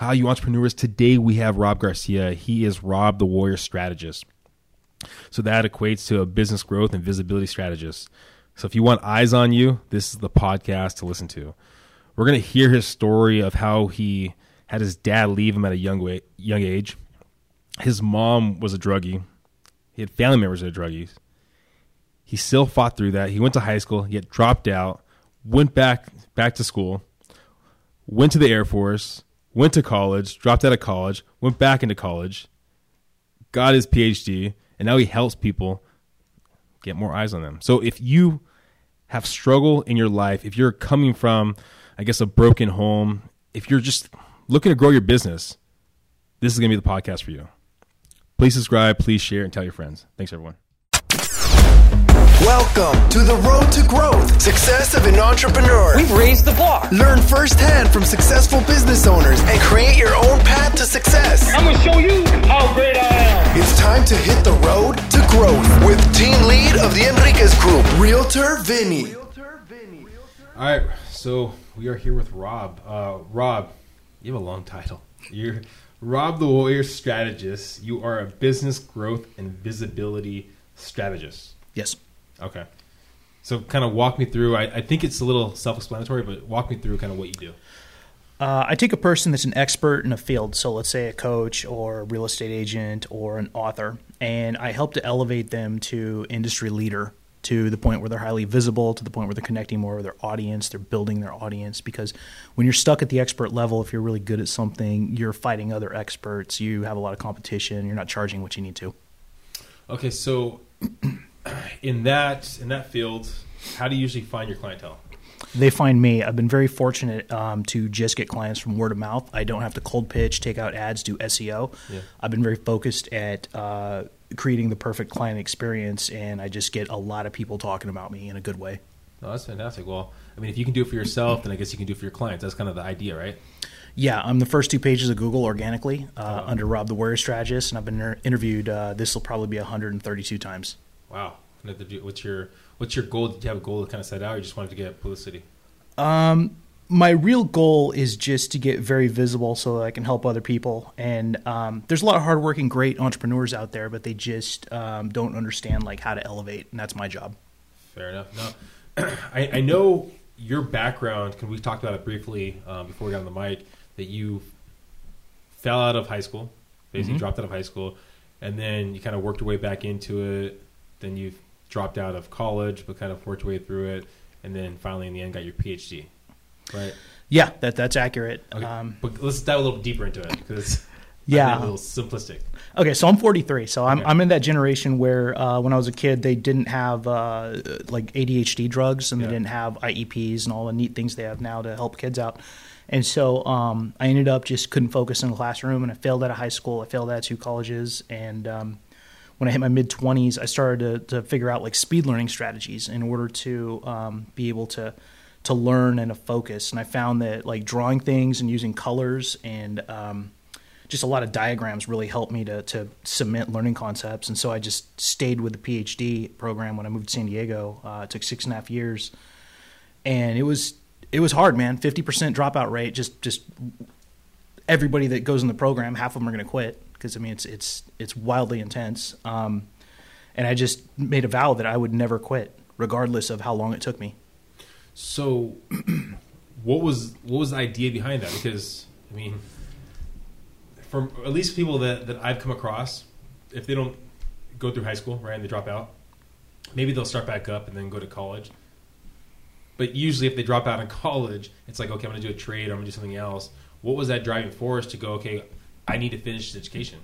How you entrepreneurs? Today we have Rob Garcia. He is Rob the Warrior Strategist. So that equates to a business growth and visibility strategist. So if you want eyes on you, this is the podcast to listen to. We're going to hear his story of how he had his dad leave him at a young way, young age. His mom was a druggie. He had family members that were druggies. He still fought through that. He went to high school, yet dropped out, went back back to school, went to the Air Force, went to college, dropped out of college, went back into college, got his PhD, and now he helps people get more eyes on them. So if you have struggle in your life, if you're coming from, I guess, a broken home, if you're just looking to grow your business, this is going to be the podcast for you. Please subscribe, please share, and tell your friends. Thanks, everyone. Welcome to the road to growth, success of an entrepreneur. We've raised the bar. Learn firsthand from successful business owners and create your own path to success. I'm gonna show you how great I am. It's time to hit the road to growth with team lead of the Enriquez Group, Realtor Vinny. All right, so we are here with Rob. Uh, Rob, you have a long title. You're Rob the Warrior Strategist. You are a business growth and visibility strategist. Yes. Okay. So, kind of walk me through. I, I think it's a little self-explanatory, but walk me through kind of what you do. Uh, I take a person that's an expert in a field, so let's say a coach or a real estate agent or an author, and I help to elevate them to industry leader to the point where they're highly visible, to the point where they're connecting more with their audience, they're building their audience. Because when you're stuck at the expert level, if you're really good at something, you're fighting other experts, you have a lot of competition, you're not charging what you need to. Okay, so in that in that field, how do you usually find your clientele? They find me. I've been very fortunate um, to just get clients from word of mouth. I don't have to cold pitch, take out ads, do SEO. Yeah. I've been very focused at uh, creating the perfect client experience, and I just get a lot of people talking about me in a good way. No, that's fantastic. Well, I mean, if you can do it for yourself, then I guess you can do it for your clients. That's kind of the idea, right? Yeah, I'm the first two pages of Google organically uh, Oh. under Rob the Warrior Strategist, and I've been inter- interviewed. Uh, this will probably be 132 times. Wow. If you- What's your what's your goal? Did you have a goal to kind of set out, or you just wanted to get publicity? Um, my real goal is just to get very visible so that I can help other people. And um, there's a lot of hardworking, great entrepreneurs out there, but they just um, don't understand like how to elevate, and that's my job. Fair enough. No, I, I know your background. Because we talked about it briefly um, before we got on the mic. That you fell out of high school, basically dropped out of high school, and then you kind of worked your way back into it. Then you dropped out of college, but kind of worked your way through it, and then finally, in the end, got your PhD. Right. Yeah, that that's accurate. Okay. Um, but let's dive a little deeper into it because Yeah. a little simplistic. Okay, so I'm 43. So I'm Okay. I'm in that generation where uh, when I was a kid, they didn't have uh, like ADHD drugs and Yeah. they didn't have IEPs and all the neat things they have now to help kids out. And so um, I ended up just couldn't focus in the classroom, and I failed out of high school. I failed out of two colleges, and um, when I hit my mid 20s, I started to, to figure out like speed learning strategies in order to um, be able to to learn and to focus. And I found that like drawing things and using colors and um, just a lot of diagrams really helped me to, to cement learning concepts. And so I just stayed with the PhD program when I moved to San Diego. Uh, it took six and a half years, and it was it was hard, man. Fifty percent dropout rate. Just just everybody that goes in the program, half of them are going to quit because I mean it's it's it's wildly intense. Um, and I just made a vow that I would never quit, regardless of how long it took me. So, what was what was the idea behind that? Because I mean, from at least people that that I've come across, if they don't go through high school, right, and they drop out, maybe they'll start back up and then go to college. But usually, if they drop out of college, it's like, okay, I'm going to do a trade, or I'm going to do something else. What was that driving force to go? Okay, I need to finish this education.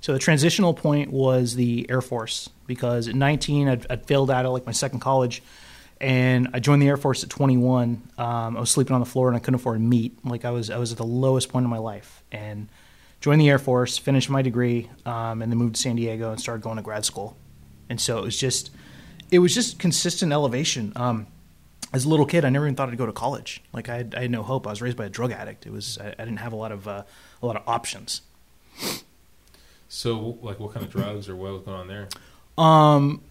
So the transitional point was the Air Force because at 19 I'd, I'd failed out of like my second college, and I joined the Air Force at 21. Um, I was sleeping on the floor and I couldn't afford meat. Like I was I was at the lowest point in my life, and joined the Air Force, finished my degree, um, and then moved to San Diego and started going to grad school. And so it was just it was just consistent elevation. Um, as a little kid, I never even thought I'd go to college. Like I had, I had no hope. I was raised by a drug addict. It was I, I didn't have a lot of uh, a lot of options. So, like, what kind of drugs or what was going on there? Um,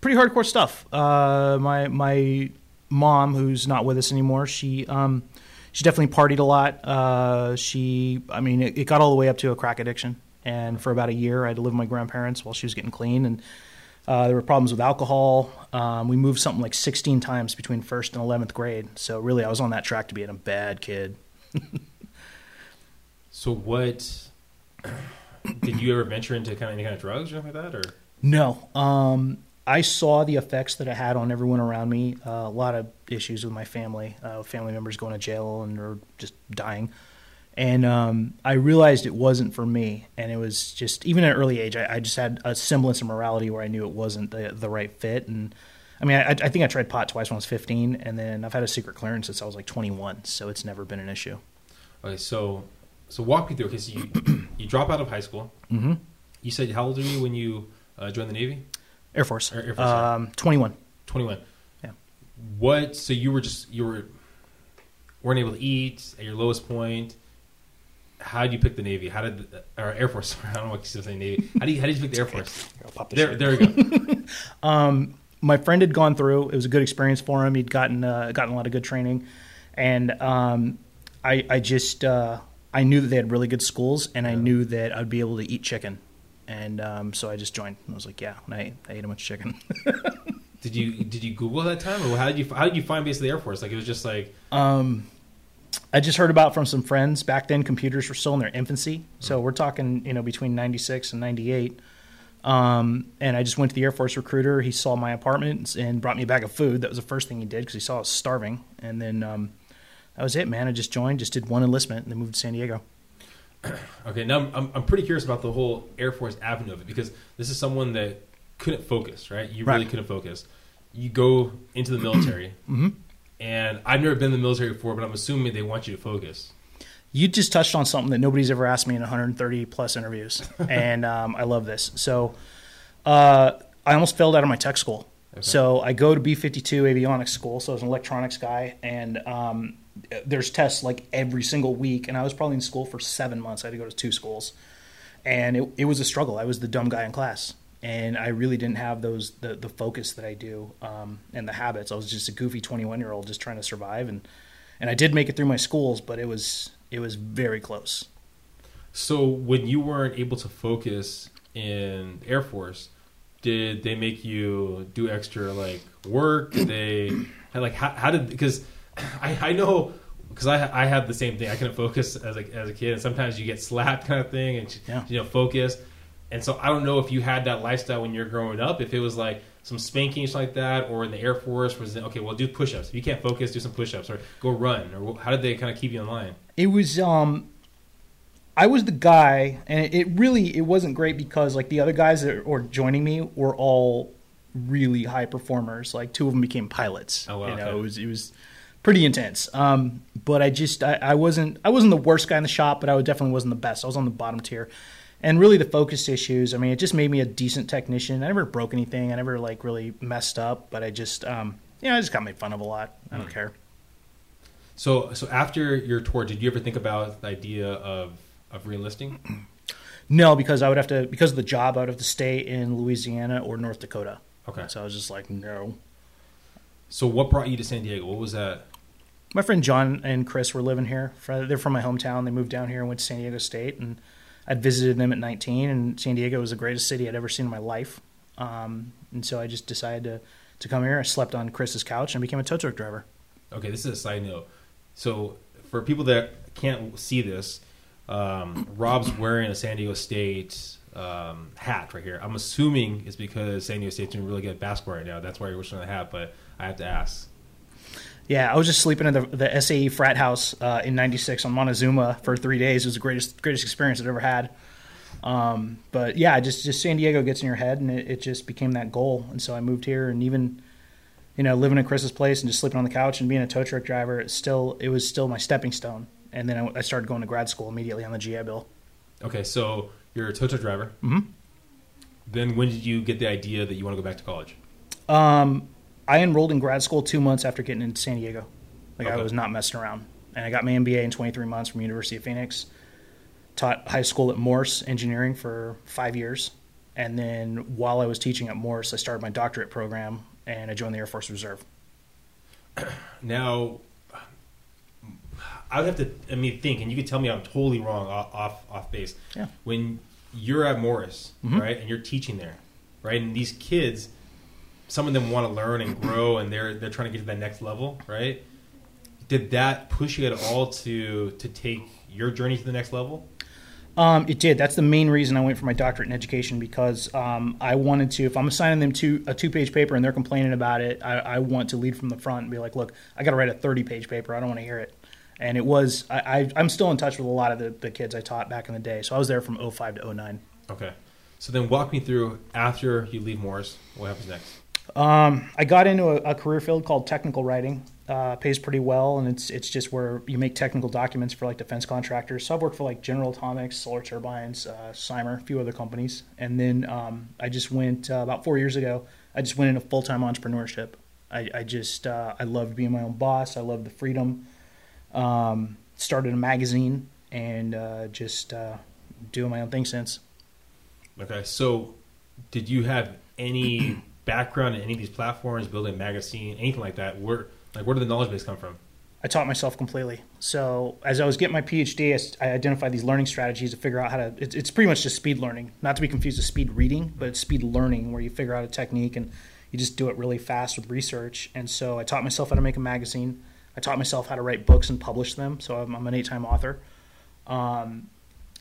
pretty hardcore stuff. Uh, my my mom, who's not with us anymore, she um, she definitely partied a lot. Uh, she, I mean, it, it got all the way up to a crack addiction, and for about a year, I had to live with my grandparents while she was getting clean, and uh, there were problems with alcohol. Um, we moved something like 16 times between first and 11th grade. So really, I was on that track to being a bad kid. So what did you ever venture into kind of any kind of drugs or anything like that, or No. Um, I saw the effects that it had on everyone around me. Uh, a lot of issues with my family, uh, family members going to jail and or just dying. And um, I realized it wasn't for me. And it was just, even at an early age, I, I just had a semblance of morality where I knew it wasn't the, the right fit. And I mean, I, I think I tried pot twice when I was 15, and then I've had a secret clearance since I was like 21. So it's never been an issue. okay? So so walk me through. Okay, so you you drop out of high school. Mm-hmm. You said how old are you when you uh, joined the Navy? Air Force. Air- Air Force, um, 21. Twenty one. Yeah. What? So you were just you were weren't able to eat at your lowest point. How did you pick the Navy? How did or Air Force? I don't know what you still say Navy. How do you how did you pick the Air Force? This There, shit. there we go. um, my friend had gone through. It was a good experience for him. He'd gotten uh, gotten a lot of good training, and um, I, I just uh, I knew that they had really good schools, and I knew that I'd be able to eat chicken, and um, so I just joined. I was like, yeah, and I, I ate a bunch of chicken. Did you did you Google that time, or how did you how did you find basically the Air Force? Like it was just like um, I just heard about from some friends back then. Computers were still in their infancy, so we're talking you know between ninety six and ninety eight. Um, and I just went to the Air Force recruiter. He saw my apartment and brought me a bag of food. That was the first thing he did because he saw I was starving. And then um, that was it, man. I just joined, just did one enlistment, and then moved to San Diego. Okay, now I'm, I'm, I'm pretty curious about the whole Air Force avenue of it because this is someone that couldn't focus, right? You really couldn't focus. You go into the military, Mm-hmm. And I've never been in the military before, but I'm assuming they want you to focus. You just touched on something that nobody's ever asked me in 130 plus interviews, and um, I love this. So, uh, I almost failed out of my tech school. So I go to B52 avionics school. So I was an electronics guy, and um, there's tests like every single week. And I was probably in school for seven months. I had to go to two schools, and it, it was a struggle. I was the dumb guy in class, and I really didn't have those the, the focus that I do um, and the habits. I was just a goofy 21 year old just trying to survive, and and I did make it through my schools, but it was it was very close. So when you weren't able to focus in Air Force, did they make you do extra like work? Did they like how, how did because I, I know because I I had the same thing. I couldn't focus as a as a kid, and sometimes you get slapped kind of thing, and Yeah. you know focus. And so I don't know if you had that lifestyle when you're growing up. If it was like some spanking or something like that, or in the Air Force was it, okay. Well, do push-ups. If you can't focus, do some push-ups, or go run. Or how did they kind of keep you in line? It was um I was the guy and it, it really it wasn't great because like the other guys that were joining me were all really high performers. Like two of them became pilots. Oh, wow, you know, okay. it was it was pretty intense. Um but I just I, I wasn't I wasn't the worst guy in the shop, but I definitely wasn't the best. I was on the bottom tier. And really the focus issues, I mean, it just made me a decent technician. I never broke anything. I never like really messed up, but I just um you know, I just got made fun of a lot. I don't care. So, so after your tour, did you ever think about the idea of of reenlisting? No, because I would have to because of the job. I would have to stay in Louisiana or North Dakota. Okay. So I was just like, no. So, what brought you to San Diego? What was that? My friend John and Chris were living here. They're from my hometown. They moved down here and went to San Diego State, and I'd visited them at 19. And San Diego was the greatest city I'd ever seen in my life. Um, and so I just decided to to come here. I slept on Chris's couch and became a tow truck driver. Okay, this is a side note. So, for people that can't see this, um, Rob's wearing a San Diego State um, hat right here. I'm assuming it's because San Diego State's doing really good basketball right now. That's why you're wearing the hat. But I have to ask. Yeah, I was just sleeping in the, the SAE frat house uh, in '96 on Montezuma for three days. It was the greatest greatest experience I'd ever had. Um, but yeah, just just San Diego gets in your head, and it, it just became that goal. And so I moved here, and even you know living in Chris's place and just sleeping on the couch and being a tow truck driver, it still it was still my stepping stone. And then I, I started going to grad school immediately on the GI Bill. Okay, so you're a tow truck driver. Mhm. Then when did you get the idea that you want to go back to college? Um, I enrolled in grad school two months after getting into San Diego. Like I was not messing around, and I got my MBA in 23 months from University of Phoenix. Taught high school at Morse Engineering for five years, and then while I was teaching at Morse, I started my doctorate program and I joined the Air Force Reserve. Now, I would have to. I mean, think, and you could tell me I'm totally wrong, off off, off base. Yeah. When you're at Morris, Mm-hmm. right, and you're teaching there, right, and these kids, some of them want to learn and grow, and they're they're trying to get to that next level, right? Did that push you at all to to take your journey to the next level? Um, it did. That's the main reason I went for my doctorate in education because um, I wanted to. If I'm assigning them to a two-page paper and they're complaining about it, I, I want to lead from the front and be like, "Look, I got to write a 30-page paper. I don't want to hear it." And it was. I, I, I'm still in touch with a lot of the, the kids I taught back in the day. So I was there from 05 to 09. Okay. So then walk me through after you leave Morris, what happens next? Um, I got into a, a career field called technical writing. Uh, pays pretty well, and it's it's just where you make technical documents for like defense contractors. So I've worked for like General Atomics, Solar Turbines, uh, Cymer, a few other companies, and then um, I just went uh, about four years ago. I just went into full time entrepreneurship. I, I just uh, I loved being my own boss. I loved the freedom. Um, started a magazine and uh, just uh, doing my own thing since. Okay. So did you have any background in any of these platforms, building a magazine, anything like that? Where like where did the knowledge base come from? I taught myself completely. So as I was getting my PhD, I identified these learning strategies to figure out how to. It's, it's pretty much just speed learning, not to be confused with speed reading, but it's speed learning where you figure out a technique and you just do it really fast with research. And so I taught myself how to make a magazine. I taught myself how to write books and publish them. So I'm, I'm an eight-time author. Um,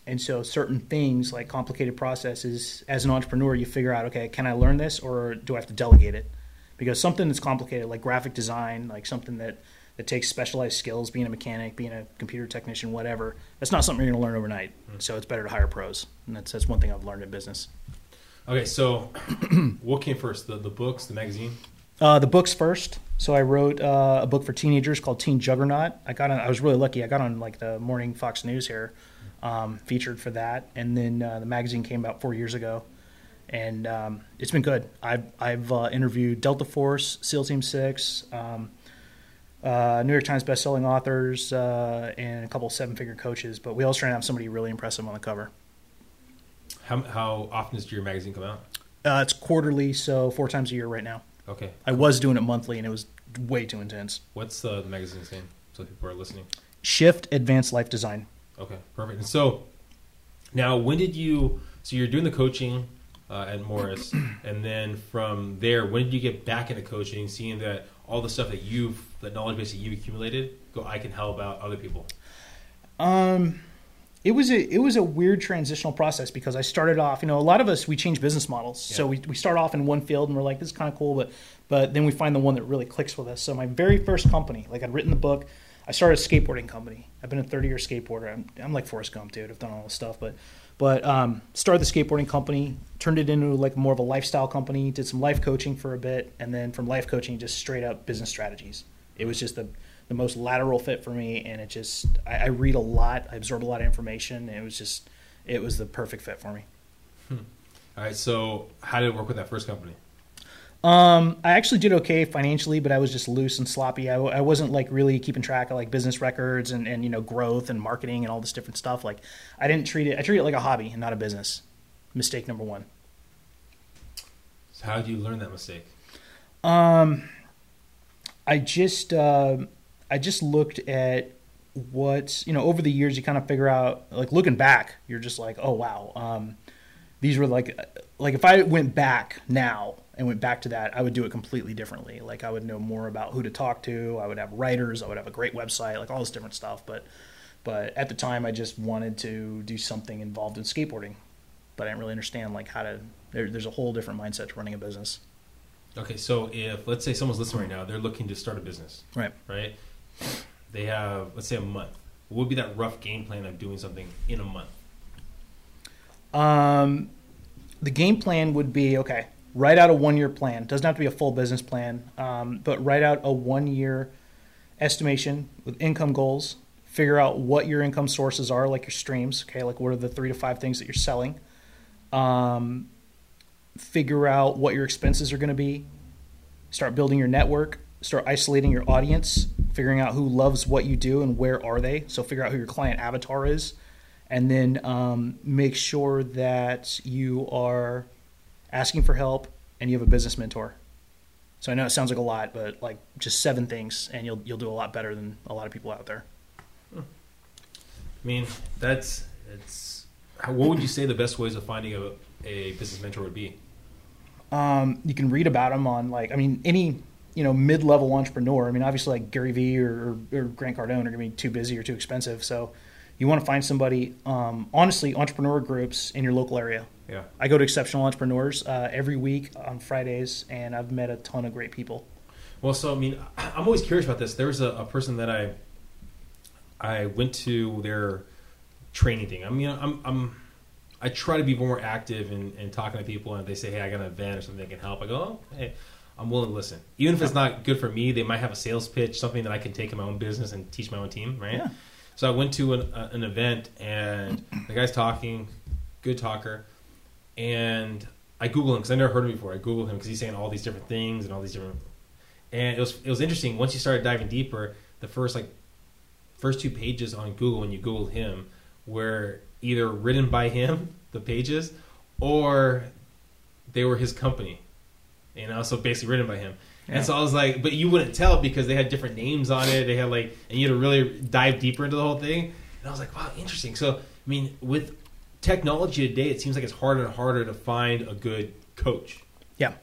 and so certain things like complicated processes, as an entrepreneur, you figure out, okay, can I learn this or do I have to delegate it? Because something that's complicated, like graphic design, like something that, that takes specialized skills, being a mechanic, being a computer technician, whatever, that's not something you're going to learn overnight. So it's better to hire pros. And that's, that's one thing I've learned in business. Okay, so what came first? The the books, the magazine? Uh, the books first. So I wrote uh, a book for teenagers called Teen Juggernaut. I got on, I was really lucky. I got on like the morning Fox News here, um, featured for that, and then uh, the magazine came out four years ago, and um, it's been good. I've I've uh, interviewed Delta Force, SEAL Team Six, um, uh, New York Times bestselling authors, uh, and a couple seven-figure coaches. But we always try to have somebody really impressive on the cover. How how often does your magazine come out? Uh, it's quarterly, so four times a year right now. Okay. I was doing it monthly, and it was way too intense. What's uh, the magazine's name? So people are listening. Shift Advanced Life Design. Okay, perfect. And so now, when did you? So you're doing the coaching uh, at Morris, and then from there, when did you get back into coaching, seeing that all the stuff that you've, that knowledge base that you've accumulated, go, I can help out other people. Um, it was a it was a weird transitional process because I started off, you know, a lot of us we change business models. So we, we start off in one field and we're like, this is kind of cool, but but then we find the one that really clicks with us. So my very first company, like I'd written the book, I started a skateboarding company. I've been a 30 year skateboarder. I'm, I'm like Forrest Gump, dude. I've done all this stuff, but but um, started the skateboarding company, turned it into like more of a lifestyle company, did some life coaching for a bit, and then from life coaching, just straight up business strategies. It was just the the most lateral fit for me, and it just I, I read a lot, I absorb a lot of information. It was just it was the perfect fit for me. All right. So how did it work with that first company? Um, I actually did okay financially, but I was just loose and sloppy. I, I wasn't like really keeping track of like business records and, and you know growth and marketing and all this different stuff. Like I didn't treat it. I treat it like a hobby and not a business. Mistake number one. So how did you learn that mistake? Um, I just uh, I just looked at what you know over the years. You kind of figure out like looking back, you're just like, oh wow, um, these were like like if I went back now and went back to that, I would do it completely differently. Like I would know more about who to talk to. I would have writers. I would have a great website, like all this different stuff. But but at the time, I just wanted to do something involved in skateboarding, but I didn't really understand like how to. There, there's a whole different mindset to running a business. Okay. So if let's say someone's listening right now, they're looking to start a business, Right. right? They have let's say a month. What would be that rough game plan of doing something in a month? Um, the game plan would be okay. Write out a one-year plan. Doesn't have to be a full business plan, um, but write out a one-year estimation with income goals. Figure out what your income sources are, like your streams. Okay, like what are the three to five things that you're selling. Um, figure out what your expenses are going to be. Start building your network. Start isolating your audience. Figuring out who loves what you do and where are they. So figure out who your client avatar is and then um, make sure that you are asking for help and you have a business mentor. So I know it sounds like a lot, but like just seven things, and you'll you'll do a lot better than a lot of people out there. I mean, that's it's. What would you say the best ways of finding a, a business mentor would be? Um, you can read about them on like I mean any you know mid level entrepreneur. I mean obviously like Gary Vee or, or Grant Cardone are going to be too busy or too expensive. So you want to find somebody. Um, honestly, entrepreneur groups in your local area. Yeah. I go to Exceptional Entrepreneurs uh, every week on Fridays, and I've met a ton of great people. Well, so I mean, I'm always curious about this. There was a, a person that I I went to their training thing. I mean, I'm I'm I try to be more active in, in talking to people, and they say, "Hey, I got an event or something that can help," I go, "Oh, hey." I'm willing to listen, even if it's not good for me. They might have a sales pitch, something that I can take in my own business and teach my own team, right? Yeah. So I went to an, a, an event, and the guy's talking, good talker, and I Googled him because I never heard him before. I Googled him because he's saying all these different things and all these different and it was it was interesting. Once you started diving deeper the first like first two pages on google when you googled him were either written by him the pages or they were his company. You know so basically written by him and so i was like but you wouldn't tell because they had different names on it they had like and you had to really dive deeper into the whole thing and i was like wow interesting so i mean with technology today it seems like it's harder and harder to find a good coach Yeah.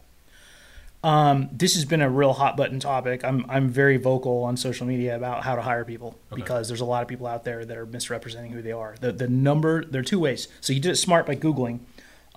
Um, this has been a real hot button topic. I'm I'm very vocal on social media about how to hire people Okay. because there's a lot of people out there that are misrepresenting who they are. The the number there are two ways. So you did it smart by googling.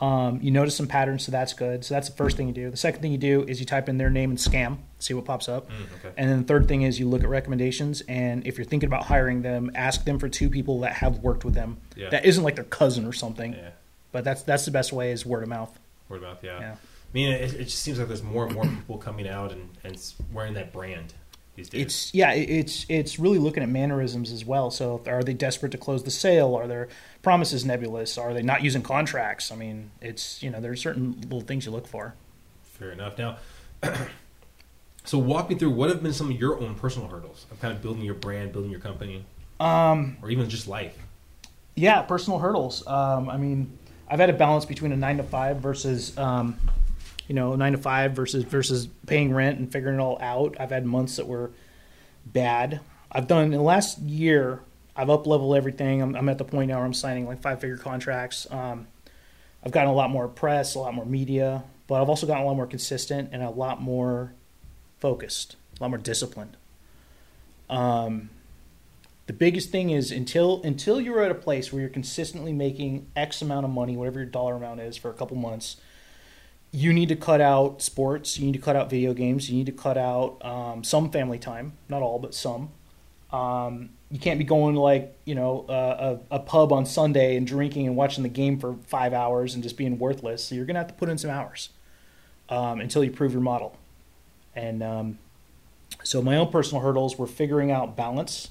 Um, you notice some patterns, so that's good. So that's the first thing you do. The second thing you do is you type in their name and scam, see what pops up. okay. And then the third thing is you look at recommendations, and if you're thinking about hiring them, ask them for two people that have worked with them. Yeah. That isn't like their cousin or something. yeah But that's that's the best way is word of mouth. word of mouth yeah Yeah. I mean, it, it just seems like there's more and more people coming out and, and wearing that brand these days. It's yeah, it's it's really looking at mannerisms as well. So are they desperate to close the sale? Are their promises nebulous? Are they not using contracts? I mean, it's you know there's certain little things you look for. fair enough. Now, so walk me through what have been some of your own personal hurdles of kind of building your brand, building your company, um, or even just life. Yeah, personal hurdles. Um, I mean, I've had a balance between a nine to five versus, um, you know, nine to five versus versus paying rent and figuring it all out. I've had months that were bad. I've done in the last year. I've up leveled everything. I'm, I'm at the point now where I'm signing like five figure contracts. Um, I've gotten a lot more press, a lot more media, but I've also gotten a lot more consistent and a lot more focused, a lot more disciplined. Um, the biggest thing is until until you're at a place where you're consistently making X amount of money, whatever your dollar amount is, for a couple months, you need to cut out sports. You need to cut out video games. You need to cut out um, some family time, not all, but some. Um, you can't be going like you know uh, a, a pub on Sunday and drinking and watching the game for five hours and just being worthless. So you're gonna have to put in some hours um, until you prove your model. And um, so my own personal hurdles were figuring out balance.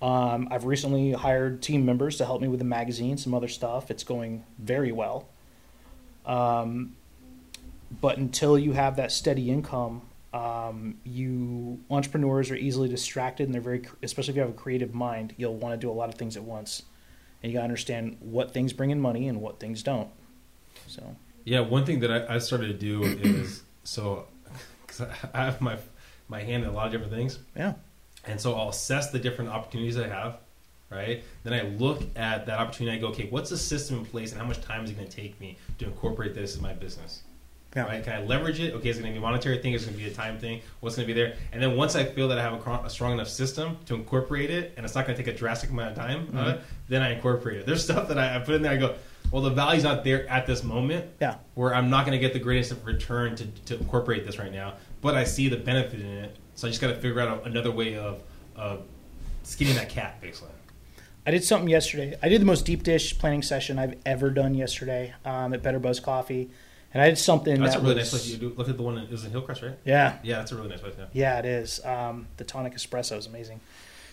Um, I've recently hired team members to help me with the magazine, some other stuff. It's going very well. Um, but until you have that steady income, um, you entrepreneurs are easily distracted, and they're very, especially if you have a creative mind, you'll want to do a lot of things at once, and you got to understand what things bring in money and what things don't. So Yeah, one thing that I, I started to do is so because I have my my hand in a lot of different things. yeah, And so I'll assess the different opportunities I have, right? Then I look at that opportunity. I go, okay, what's the system in place, and how much time is it going to take me to incorporate this in my business? Yeah, Right? Can I leverage it? Okay, it's going to be a monetary thing. It's going to be a time thing. What's going to be there? And then once I feel that I have a, cr- a strong enough system to incorporate it, and it's not going to take a drastic amount of time, Mm-hmm. uh, then I incorporate it. There's stuff that I, I put in there. I go, well, the value's not there at this moment yeah. where I'm not going to get the greatest of return to, to incorporate this right now, but I see the benefit in it. So I just got to figure out another way of, of skinning that cat, basically. I did something yesterday. I did the most deep dish planning session I've ever done yesterday um, at Better Buzz Coffee, and I did something That's that a really was, nice place. You do, look at the one was in Hillcrest, right? Yeah, Yeah, that's a really nice place. Yeah. yeah, it is. Um, the tonic espresso is amazing.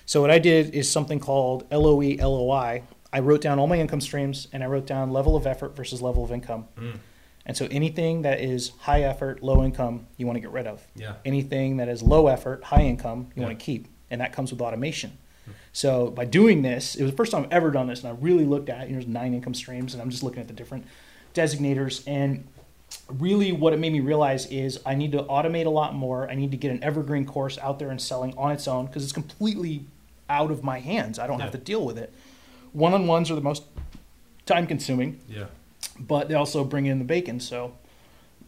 So what I did is something called LOE LOI. I wrote down all my income streams, and I wrote down level of effort versus level of income. Mm. And so anything that is high effort, low income, you want to get rid of. Yeah. Anything that is low effort, high income, you Yeah. want to keep. And that comes with automation. So by doing this, it was the first time I've ever done this, and I really looked at, you know, there's nine income streams, and I'm just looking at the different designators. And really what it made me realize is I need to automate a lot more. I need to get an evergreen course out there and selling on its own because it's completely out of my hands. I don't have to deal with it. One on ones are the most time consuming, Yeah. but they also bring in the bacon. So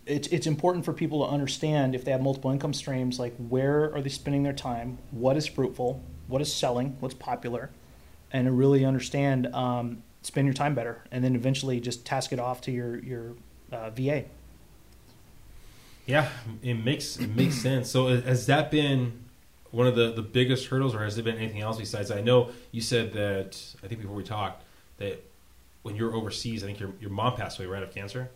it's it's important for people to understand if they have multiple income streams, like where are they spending their time, what is fruitful, what is selling, what's popular, and to really understand um, spend your time better, and then eventually just task it off to your your uh, VA. Yeah, it makes it makes sense. So has that been one of the, the biggest hurdles, or has there been anything else besides? I know you said that I think before we talked that when you were overseas, I think your your mom passed away right of cancer.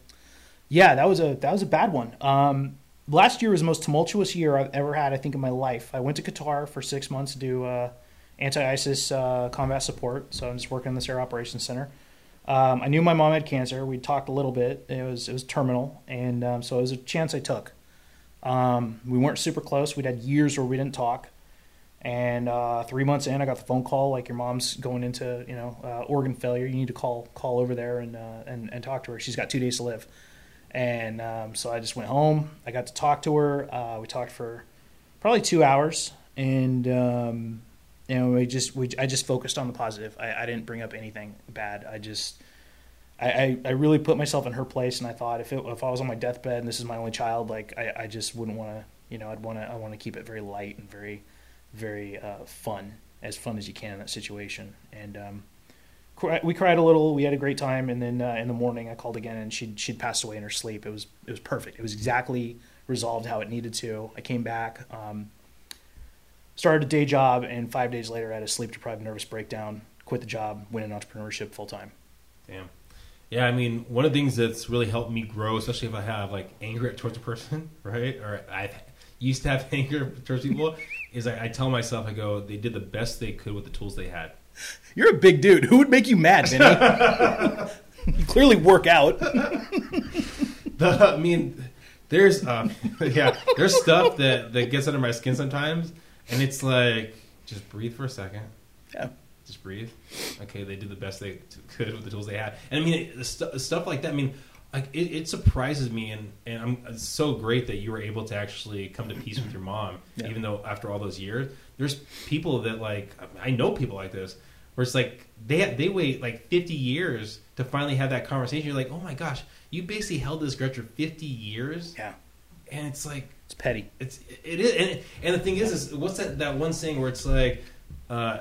Yeah, that was a that was a bad one. Um, last year was the most tumultuous year I've ever had. I think in my life. I went to Qatar for six months to do uh, anti-ISIS uh, combat support. So I'm just working in this air operations center. Um, I knew my mom had cancer. We talked a little bit. It was it was terminal, and um, so it was a chance I took. Um, we weren't super close. We'd had years where we didn't talk. And uh, three months in, I got the phone call like your mom's going into you know uh, organ failure. You need to call call over there and, uh, and and talk to her. She's got two days to live. And um, so I just went home. I got to talk to her. Uh, we talked for probably two hours, and um, you know we just we I just focused on the positive. I, I didn't bring up anything bad. I just I, I, I really put myself in her place, and I thought if it, if I was on my deathbed and this is my only child, like I, I just wouldn't want to, you know, I'd want to I want to keep it very light and very, very uh, fun, as fun as you can in that situation. And um, we cried a little. We had a great time, and then uh, in the morning I called again, and she'd she'd passed away in her sleep. It was it was perfect. It was exactly resolved how it needed to. I came back. Um, started a day job, and five days later, I had a sleep deprived nervous breakdown. Quit the job, went in entrepreneurship full time. Damn. Yeah, I mean, one of the things that's really helped me grow, especially if I have like anger towards a person, right? Or I used to have anger towards people, is I, I tell myself, I go, they did the best they could with the tools they had. You're a big dude. Who would make you mad, Vinny? you clearly work out. The, I mean, there's uh, yeah, there's stuff that that gets under my skin sometimes, and it's like just breathe for a second, Yeah. just breathe. Okay, they did the best they could with the tools they had, and I mean, it, stu- stuff like that. I mean, like it, it surprises me, and and I'm it's so great that you were able to actually come to peace with your mom, Yeah. even though after all those years, there's people that like I know people like this. Where it's like they they wait like 50 years to finally have that conversation. You're like, oh my gosh, you basically held this grudge for 50 years, Yeah. and it's like It's petty. it's it is and, and the thing is is what's that that one saying where it's like uh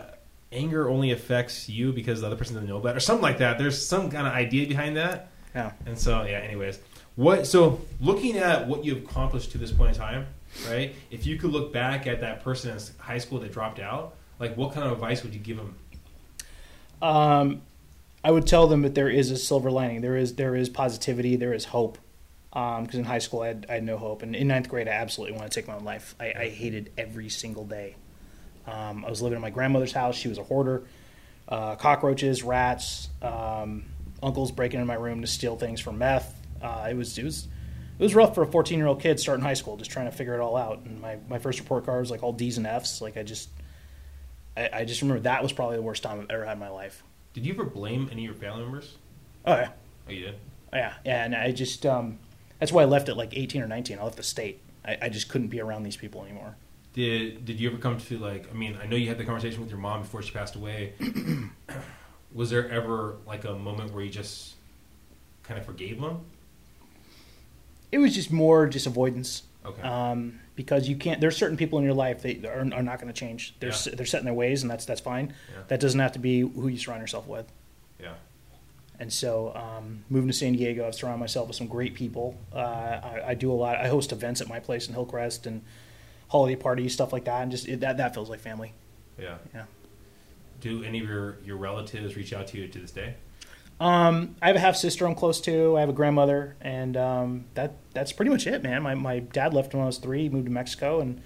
anger only affects you because the other person doesn't know about it or something like that there's some kind of idea behind that Yeah. and so yeah anyways what so looking at what you've accomplished to this point in time right if you could look back at that person in high school that dropped out like what kind of advice would you give them Um, I would tell them that there is a silver lining. There is there is positivity. There is hope. Because in high school I had, I had no hope, and in ninth grade I absolutely wanted to take my own life. I, I hated every single day. Um, I was living in my grandmother's house. She was a hoarder. Uh, cockroaches, rats, um, uncles breaking in my room to steal things for meth. Uh, it was it was it was rough for a 14 year old kid starting high school, just trying to figure it all out. And my, my first report card was like all D's and F's. Like I just I, I just remember that was probably the worst time I've ever had in my life. did you ever blame any of your family members Oh yeah. oh you did Yeah, yeah, and I just um, that's why I left at like 18 or 19. I left the state. I, I just couldn't be around these people anymore. Did did you ever come to like? I mean, I know you had the conversation with your mom before she passed away. Was there ever like a moment where you just kind of forgave them? It was just more just avoidance. Okay. Um, because you can't. There's certain people in your life that are, are not going to change. They're Yeah. s they're set in their ways, and that's that's fine. Yeah. That doesn't have to be who you surround yourself with. yeah. And so, um, moving to San Diego, I've surrounded myself with some great people. Uh, I, I do a lot. I host events at my place in Hillcrest and holiday parties, stuff like that, and just it, that that feels like family. Yeah. Yeah. Do any of your your relatives reach out to you to this day? Um, I have a half sister I'm close to. I have a grandmother, and um, that that's pretty much it, man. My my dad left when I was three. Moved to Mexico, and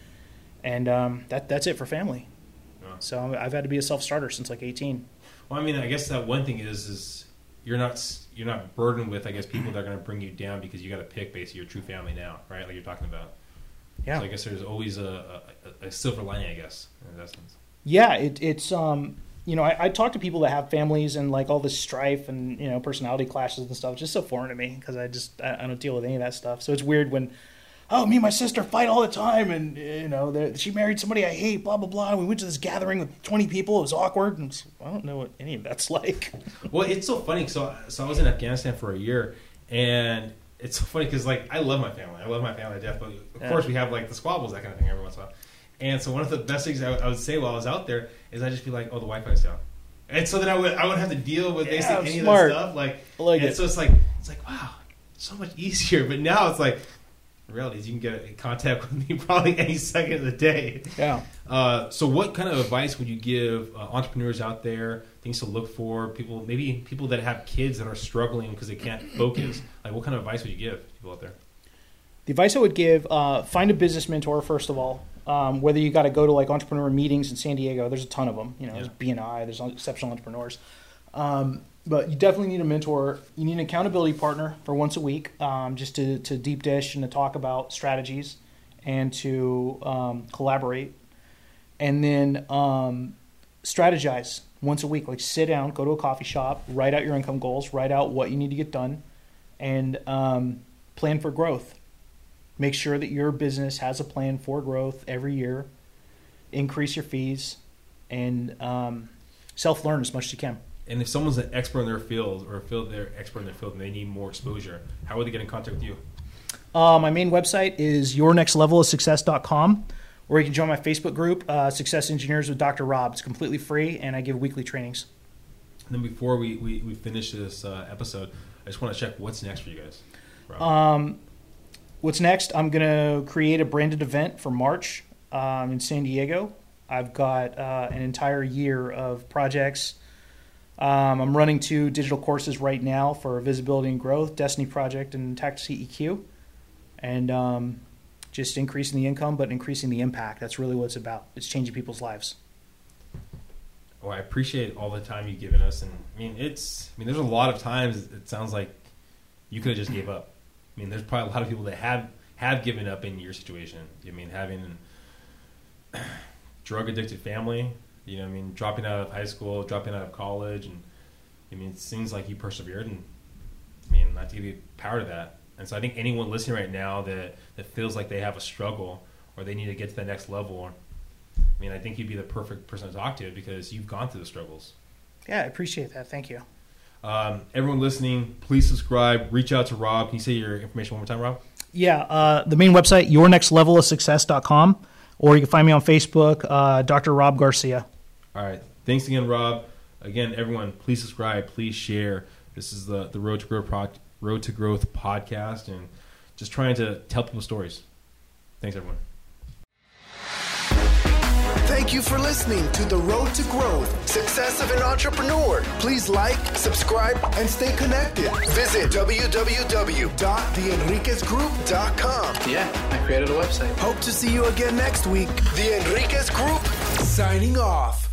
and um, that that's it for family. No. So I've had to be a self starter since like 18. Well, I mean, I guess that one thing is is you're not you're not burdened with I guess people that are going to bring you down because you got to pick basically your true family now, right? Like you're talking about. Yeah, So I guess there's always a, a, a silver lining, I guess, in that sense. yeah. It, it's um, you know, I, I talk to people that have families and like all this strife and you know personality clashes and stuff. It's just so foreign to me because I just I, I don't deal with any of that stuff. So it's weird when oh, me and my sister fight all the time, and you know, she married somebody I hate, blah blah blah. We went to this gathering with twenty people. It was awkward, and it's- I don't know what any of that's like. Well, it's so funny. So, so I was in Afghanistan for a year, and it's so funny because like I love my family. I love my family to death, but of Yeah. course we have like the squabbles, that kind of thing, every once in a while. And so one of the best things I would- I would say while I was out there is I just be like, "Oh, the Wi-Fi's down," and so then I would I would have to deal with Yeah, basically any smart. of that stuff. Like, I like and it. so it's like it's like wow, so much easier. But now it's like. The Reality is, you can get in contact with me probably any second of the day. Yeah. Uh, so, what kind of advice would you give uh, entrepreneurs out there? Things to look for, people maybe people that have kids that are struggling because they can't focus. Like, what kind of advice would you give people out there? The advice I would give: uh, find a business mentor first of all. Um, whether you got to go to like entrepreneur meetings in San Diego, there's a ton of them. You know, Yeah. there's BNI, there's exceptional entrepreneurs. Um, but you definitely need a mentor. You need an accountability partner for once a week, um, just to, to deep dish and to talk about strategies and to um, collaborate. And then um, strategize once a week. Like sit down, go to a coffee shop, write out your income goals, write out what you need to get done, and um, plan for growth. Make sure that your business has a plan for growth every year. Increase your fees, and um, self learn as much as you can. And if someone's an expert in their field or a field they're expert in their field and they need more exposure, how would they get in contact with you? Uh, my main website is yournextlevelofsuccess.com, or you can join my Facebook group, uh, Success Engineers with Dr. Rob. It's completely free, and I give weekly trainings. And then before we, we, we finish this uh, episode, I just want to check what's next for you guys. Rob? Um, what's next? I'm going to create a branded event for March um, in San Diego. I've got uh, an entire year of projects. Um, I'm running two digital courses right now for visibility and growth, Destiny Project and Tax CEQ, and um, just increasing the income, but increasing the impact. That's really what it's about. It's changing people's lives. Well, I appreciate all the time you've given us, and I mean, it's. I mean, there's a lot of times it sounds like you could have just gave up. I mean, there's probably a lot of people that have have given up in your situation. I mean, having drug addicted family, you know, I mean, dropping out of high school, dropping out of college, and I mean, it seems like you persevered, and I mean, not to give you power to that. And so, I think anyone listening right now that that feels like they have a struggle or they need to get to the next level. I mean, I think you'd be the perfect person to talk to because you've gone through the struggles. Yeah, I appreciate that. Thank you. Um, everyone listening, please subscribe. Reach out to Rob. Can you say your information one more time, Rob? Yeah, uh, the main website, yournextlevelofsuccess.com, or you can find me on Facebook, uh, Dr. Rob Garcia. All right. Thanks again, Rob. Again, everyone, please subscribe. Please share. This is the the Road to Growth pro- Road to Growth podcast, and just trying to tell people stories. Thanks, everyone. Thank you for listening to The Road to Growth Success of an Entrepreneur. Please like, subscribe, and stay connected. Visit www.theenriquezgroup.com. Yeah, I created a website. Hope to see you again next week. The Enriquez Group, signing off.